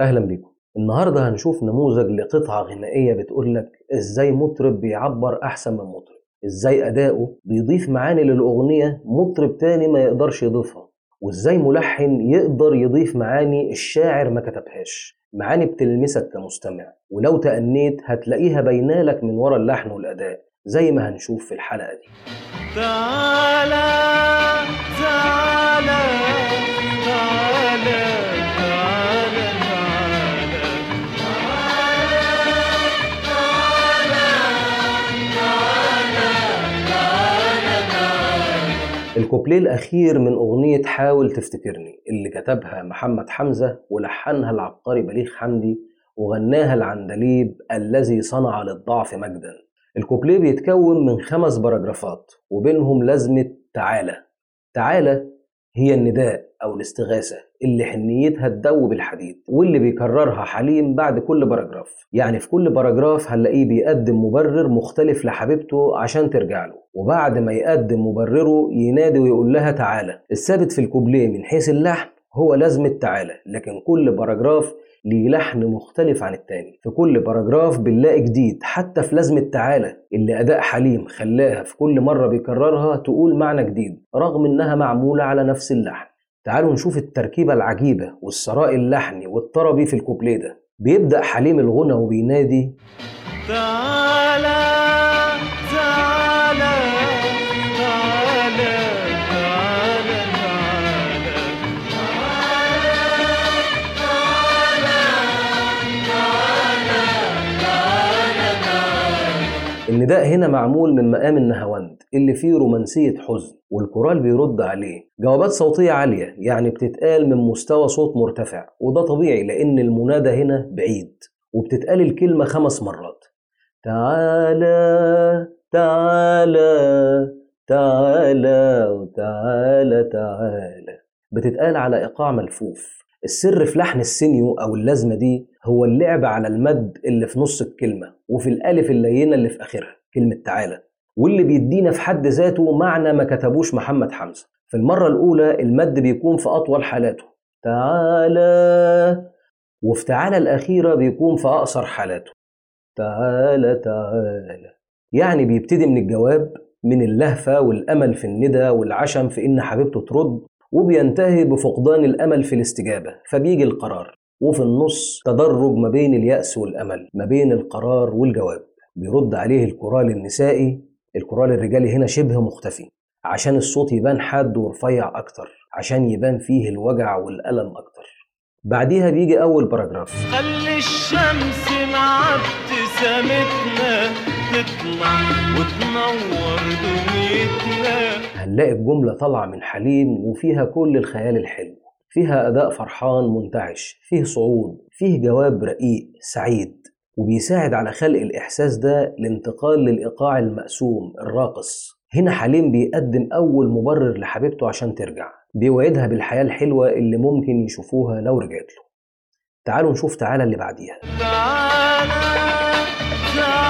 أهلا بكم النهاردة هنشوف نموذج لقطعة غنائية بتقولك إزاي مطرب بيعبر أحسن من مطرب. إزاي أداؤه بيضيف معاني للأغنية مطرب تاني ما يقدرش يضيفها. وإزاي ملحن يقدر يضيف معاني الشاعر ما كتبهاش. معاني بتلمسك كمستمع. ولو تأنيت هتلاقيها باينالك من ورا اللحن والأداء زي ما هنشوف في الحلقة دي. الكوبليه الأخير من أغنية حاول تفتكرني اللي كتبها محمد حمزة ولحنها العبقري بليغ حمدي وغناها العندليب الذي صنع للضعف مجدا. الكوبليه بيتكون من خمس باراجرافات وبينهم لازمة تعالى. تعالى هي النداء أو الاستغاثة اللي حنيتها تدوب الحديد واللي بيكررها حليم بعد كل paragraph. يعني في كل paragraph هنلاقيه بيقدم مبرر مختلف لحبيبته عشان ترجع له وبعد ما يقدم مبرره ينادي ويقول لها تعالى. الثابت في الكوبليه من حيث اللحن هو لازمة تعالى لكن كل paragraph ليه لحن مختلف عن التاني. في كل paragraph بنلاقي جديد حتى في لازمة تعالى اللي أداء حليم خلاها في كل مرة بيكررها تقول معنى جديد رغم إنها معمولة على نفس اللحن. تعالوا نشوف التركيبة العجيبة والثراء اللحني والطربي في الكوبليه ده. بيبدأ حليم الغنى وبينادي تعالى النداء هنا معمول من مقام النهاوند اللي فيه رومانسية حزن والكورال بيرد عليه. جوابات صوتية عالية يعني بتتقال من مستوى صوت مرتفع وده طبيعي لأن المنادى هنا بعيد وبتتقال الكلمة خمس مرات. تعالى تعالى تعالى وتعالى تعالى. بتتقال على إيقاع ملفوف. السر في لحن السينيو أو اللازمة دي هو اللعب على المد اللي في نص الكلمة وفي الألف اللينة اللي في آخرها كلمة تعالى. واللي بيدينا في حد ذاته معنى ما كتبوش محمد حمزة. في المرة الأولى المد بيكون في أطول حالاته تعالى. وفي تعالى الأخيرة بيكون في أقصر حالاته تعالى تعالى. يعني بيبتدي من الجواب من اللهفة والأمل في الندى والعشم في إن حبيبته ترد وبينتهي بفقدان الأمل في الاستجابة فبيجي القرار. وفي النص تدرج ما بين اليأس والأمل ما بين القرار والجواب. بيرد عليه الكورال النسائي الكورال الرجالي هنا شبه مختفي. عشان الصوت يبان حاد ورفيع أكتر عشان يبان فيه الوجع والألم أكتر. بعديها بيجي أول paragraph. خلي الشمس مع ابتسامتنا. تطلع وتنور دنيتنا. هنلاقي الجملة طالعة من حليم وفيها كل الخيال الحلو. فيها أداء فرحان منتعش فيه صعود فيه جواب رقيق سعيد وبيساعد على خلق الإحساس ده الانتقال للإيقاع المقسوم الراقص. هنا حليم بيقدم أول مبرر لحبيبته عشان ترجع. بيوعدها بالحياة الحلوة اللي ممكن يشوفوها لو رجعت له. تعالوا نشوف تعالى اللي بعديها. تعالى تعالى.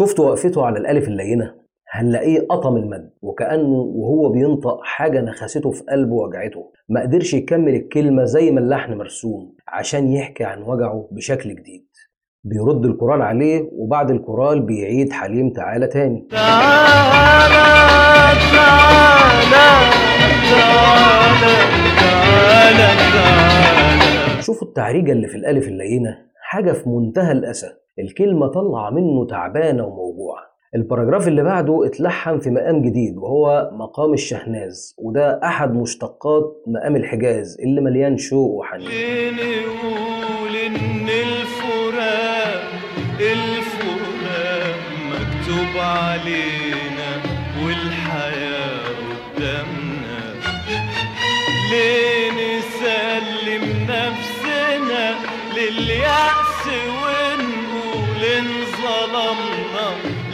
شفتوا وقفته على الألف اللينة هنلاقيه قطم المد وكأنه وهو بينطق حاجة نخسته في قلبه وجعته. ما قدرش يكمل الكلمة زي ما اللحن مرسوم عشان يحكي عن وجعه بشكل جديد. بيرد الكورال عليه وبعد الكورال بيعيد حليم تعالى تاني. تعالى تعالى تعالى تعالى تعالى شوفوا التعريجة اللي في الألف اللينة. حاجة في منتهى الأسى. الكلمة طالعة منه تعبانة وموجوعة. ال paragraph اللي بعده اتلحن في مقام جديد وهو مقام الشهناز وده أحد مشتقات مقام الحجاز اللي مليان شوق وحنين. نقول إن الفراق الفراق مكتوب علينا لليأس ونقول انظلمنا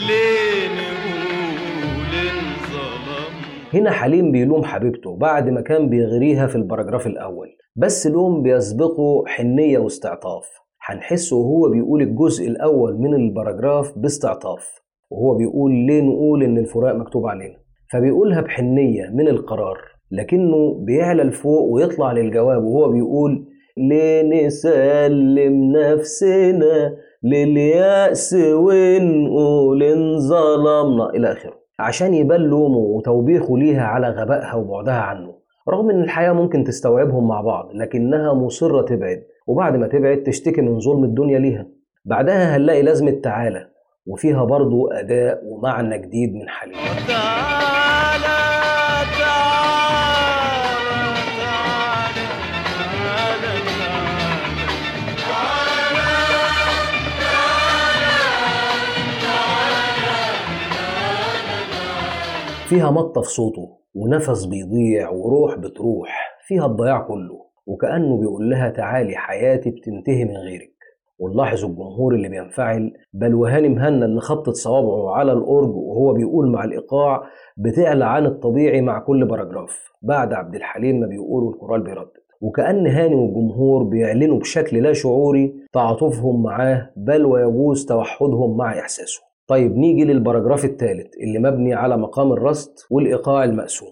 ليه نقول انظلمنا هنا حليم بيلوم حبيبته بعد ما كان بيغريها في الباراجراف الأول بس لوم بيسبقه حنية واستعطاف. هنحسه وهو بيقول الجزء الأول من الباراجراف باستعطاف وهو بيقول ليه نقول إن الفراق مكتوب علينا؟ فبيقولها بحنية من القرار لكنه بيعلى لفوق ويطلع للجواب وهو بيقول ليه نسلم نفسنا لليأس ونقول انظلمنا إلى آخره. عشان يبان لومه وتوبيخه ليها على غبائها وبعدها عنه. رغم إن الحياة ممكن تستوعبهم مع بعض لكنها مصرة تبعد. وبعد ما تبعد تشتكي من ظلم الدنيا ليها. بعدها هنلاقي لازمة تعالى. وفيها برضو أداء ومعنى جديد من حليم. فيها مطة في صوته ونفس بيضيع وروح بتروح فيها الضياع كله وكأنه بيقول لها تعالي حياتي بتنتهي من غيرك. ونلاحظ الجمهور اللي بينفعل بل وهاني مهنا اللي خبطت صوابعه على الأورج وهو بيقول مع الإيقاع بتعلى عن الطبيعي مع كل paragraph بعد عبد الحليم ما بيقول والكورال بيردد. وكأن هاني والجمهور بيعلنوا بشكل لا شعوري تعاطفهم معاه بل ويجوز توحدهم مع إحساسه. طيب نيجي لل paragraph الثالث اللي مبني على مقام الراست والإيقاع المقسوم.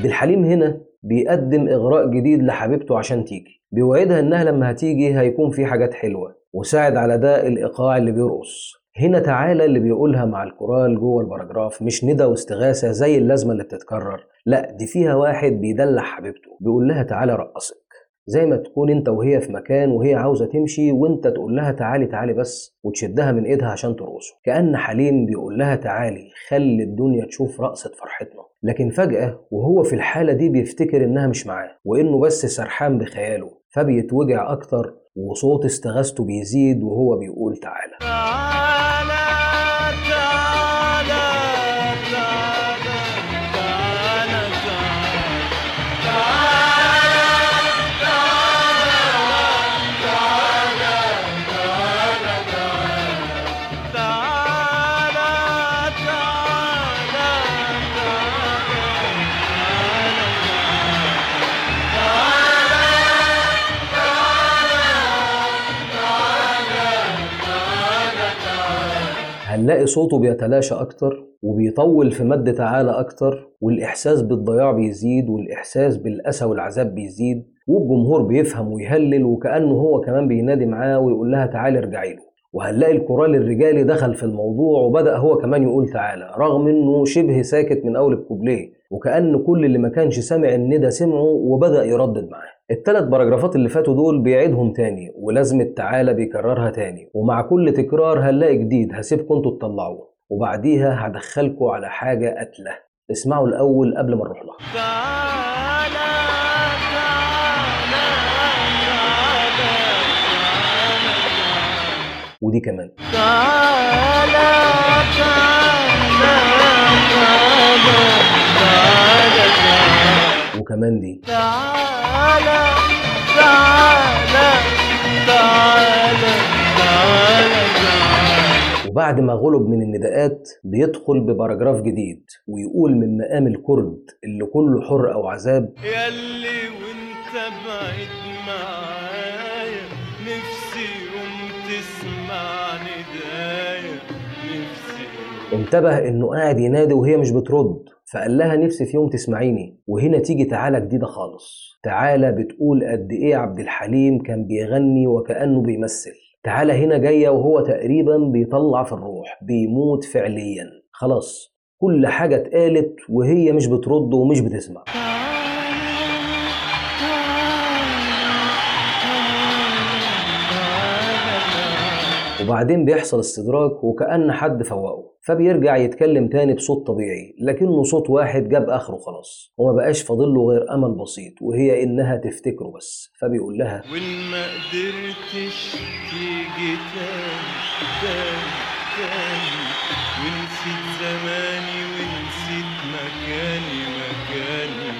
عبد الحليم هنا بيقدم إغراء جديد لحبيبته عشان تيجي. بيوعدها إنها لما هتيجي هيكون في حاجات حلوة. وساعد على ده الإيقاع اللي بيرقص. هنا تعالى اللي بيقولها مع الكورال جوه ال paragraph. مش ندا واستغاثة زي اللازمة اللي بتتكرر. لا دي فيها واحد بيدلع حبيبته. بيقول لها تعالي أرقصك زي ما تكون انت وهي في مكان وهي عاوزة تمشي وانت تقول لها تعالي تعالي بس وتشدها من ايدها عشان ترقصه. كأن حليم بيقول لها تعالي خلي الدنيا تشوف رقصة فرحتنا. لكن فجأة وهو في الحالة دي بيفتكر إنها مش معاه وإنه بس سرحان بخياله فبيتوجع أكتر وصوت استغاثته بيزيد وهو بيقول تعالى. هنلاقي صوته بيتلاشى أكتر وبيطول في مد تعالى أكتر والإحساس بالضياع بيزيد والإحساس بالأسى والعذاب بيزيد والجمهور بيفهم ويهلل وكأنه هو كمان بينادي معاه ويقول لها تعالي ارجعي له. وهنلاقي الكورال الرجالي دخل في الموضوع وبدأ هو كمان يقول تعالى رغم إنه شبه ساكت من أول الكوبليه وكأن كل اللي ما كانش سامع الندى سمعه وبدأ يردد معاه. الثلاث باراجرافات اللي فاتوا دول بيعيدهم تاني ولازمة تعالى بيكررها تاني ومع كل تكرار هنلاقي جديد هسيبكم أنتوا تطلعوه. وبعديها هدخلكم على حاجة قتلة. اسمعوا الأول قبل ما نروح لها. ودي كمان. وكمان دي. تعالى تعالى تعالى تعالى وبعد ما غلب من النداءات بيدخل بباراجراف جديد ويقول من مقام الكرد اللي كله حر أو عذاب. ياللي وانت بعيد معايا نفسي يوم تسمع ندايا نفسي. انتبه إنه قاعد ينادي وهي مش بترد. فقال لها نفسي في يوم تسمعيني وهنا تيجي تعالى جديدة خالص. تعالى بتقول قد إيه عبد الحليم كان بيغني وكأنه بيمثل. تعالى هنا جاية وهو تقريبا بيطلع في الروح بيموت فعليا. خلاص كل حاجة اتقالت وهي مش بترد ومش بتسمع. وبعدين بيحصل استدراك وكأن حد فوقه فبيرجع يتكلم تاني بصوت طبيعي لكنه صوت واحد جاب آخره خلاص وما بقاش فاضل له غير أمل بسيط وهي إنها تفتكره بس فبيقول لها وإن ما قدرتش تيجي تاني تاني تاني ونسيت زماني ونسيت مكاني مكاني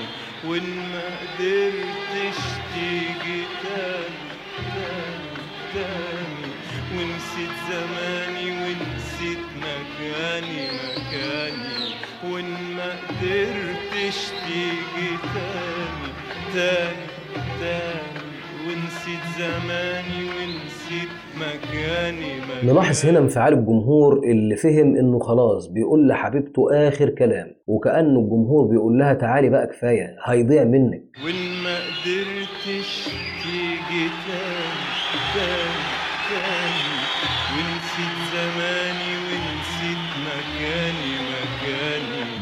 وإن ما قدرتش تيجي تاني تاني تاني. زماني ونسيت مكاني مكاني. وإن ما قدرتش تيجي تاني تاني تاني. ونسيت زماني ونسيت مكاني مكاني. نلاحظ هنا انفعال الجمهور اللي فهم إنه خلاص بيقول لحبيبته آخر كلام وكأنه الجمهور بيقول لها تعالي بقى كفاية هيضيع منك. وإن ما قدرتش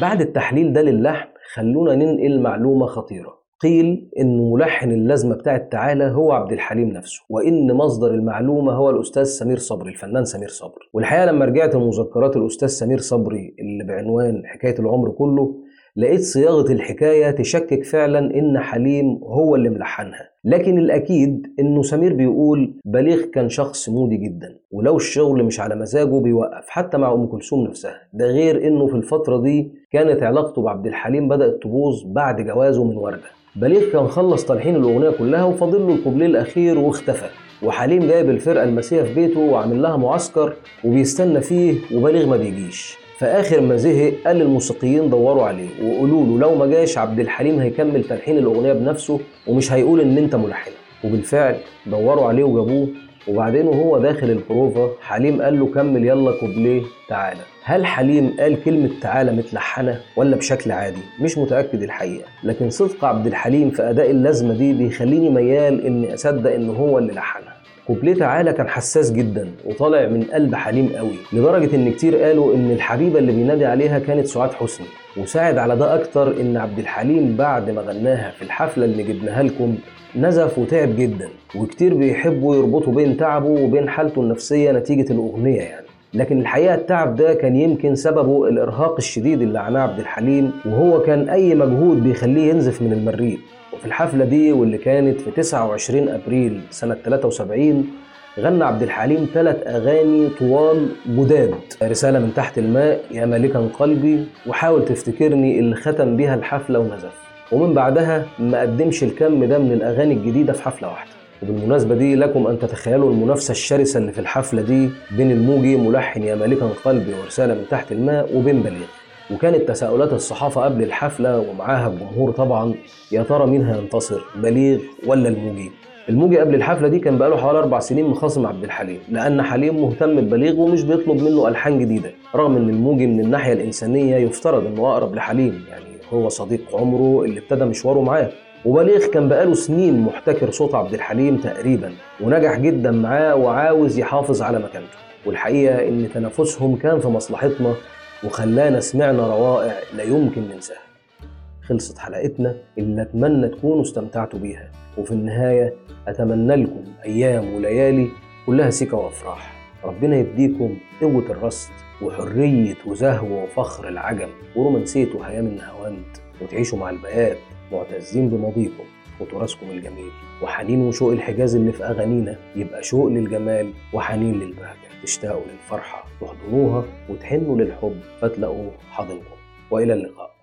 بعد التحليل ده للحن خلونا ننقل معلومة خطيرة. قيل إن ملحن اللازمة بتاعت تعالى هو عبد الحليم نفسه وإن مصدر المعلومة هو الأستاذ سمير صبري الفنان سمير صبري. والحقيقة لما رجعت لمذكرات الأستاذ سمير صبري اللي بعنوان حكاية العمر كله لقيت صياغة الحكاية تشكك فعلا إن حليم هو اللي ملحنها. لكن الأكيد إنه سمير بيقول بليغ كان شخص مودي جدا ولو الشغل مش على مزاجه بيوقف حتى مع أم كلثوم نفسها. ده غير إنه في الفترة دي كانت علاقته بعبد الحليم بدأت تبوظ بعد جوازه من وردة. بليغ كان خلص تلحين الأغنية كلها وفاضل له الكوبليه الأخير واختفى. وحليم جايب الفرقة المسيح في بيته وعامل لها معسكر وبيستنى فيه وبليغ ما بيجيش. فآخر ما زهق قال للموسيقيين دوروا عليه وقولوا له لو ما جاش عبد الحليم هيكمل تلحين الأغنية بنفسه ومش هيقول إن أنت ملحن وبالفعل دوروا عليه وجابوه وبعدين وهو داخل البروفا حليم قال له كمل يلا كوبليه تعالى هل حليم قال كلمة تعالى متلحنة ولا بشكل عادي؟ مش متأكد الحقيقة، لكن صدق عبد الحليم في أداء اللازمة دي بيخليني ميال إني أصدق إن هو اللي لحنها. كوبليه تعالى كان حساس جدا وطالع من قلب حليم قوي لدرجة إن كتير قالوا إن الحبيبة اللي بينادي عليها كانت سعاد حسني وساعد على ده أكتر إن عبد الحليم بعد ما غناها في الحفلة اللي جبناها لكم نزف وتعب جدا وكتير بيحبوا يربطوا بين تعبه وبين حالته النفسية نتيجة الأغنية يعني. لكن الحقيقة التعب ده كان يمكن سببه الإرهاق الشديد اللي عاناه عبد الحليم وهو كان أي مجهود بيخليه ينزف من المريء وفي الحفلة دي واللي كانت في 29 أبريل سنة 73 غنى عبد الحليم ثلاث أغاني طوال جداد. رسالة من تحت الماء يا مالكا قلبي وحاول تفتكرني اللي ختم بيها الحفلة ونزف ومن بعدها ما قدمش الكم ده من الأغاني الجديدة في حفلة واحدة. وبالمناسبة دي لكم أن تتخيلوا المنافسة الشرسة اللي في الحفلة دي بين الموجي ملحن يا مالكا قلبي ورسالة من تحت الماء وبين بليغ. وكانت تساؤلات الصحافة قبل الحفلة ومعاها الجمهور طبعا يا ترى مين هينتصر بليغ ولا الموجي الموجي قبل الحفلة دي كان بقاله حوالي أربع سنين مخاصم عبد الحليم لأن حليم مهتم ببليغ ومش بيطلب منه ألحان جديدة رغم إن الموجي من الناحية الإنسانية يفترض إنه أقرب لحليم يعني هو صديق عمره اللي ابتدى مشواره معاه. وبليغ كان بقاله سنين محتكر صوت عبد الحليم تقريبا ونجح جدا معاه وعاوز يحافظ على مكانته. والحقيقة إن تنافسهم كان في مصلحتنا وخلانا سمعنا روائع لا يمكن ننساها. خلصت حلقتنا اللي أتمنى تكونوا استمتعتوا بيها. وفي النهاية أتمنى لكم أيام وليالي كلها سكة وأفراح. ربنا يديكم قوة الرصد وحرية وزهو وفخر العجم ورومانسية وهيام النهاوند وتعيشوا مع البيات معتزين بماضيكم. وتراثكم الجميل. وحنين وشوق الحجاز اللي في أغانينا. يبقى شوق للجمال وحنين للبهجة. تشتاقوا للفرحة تحضنوها وتحنوا للحب. فتلاقوه حاضنكم. وإلى اللقاء.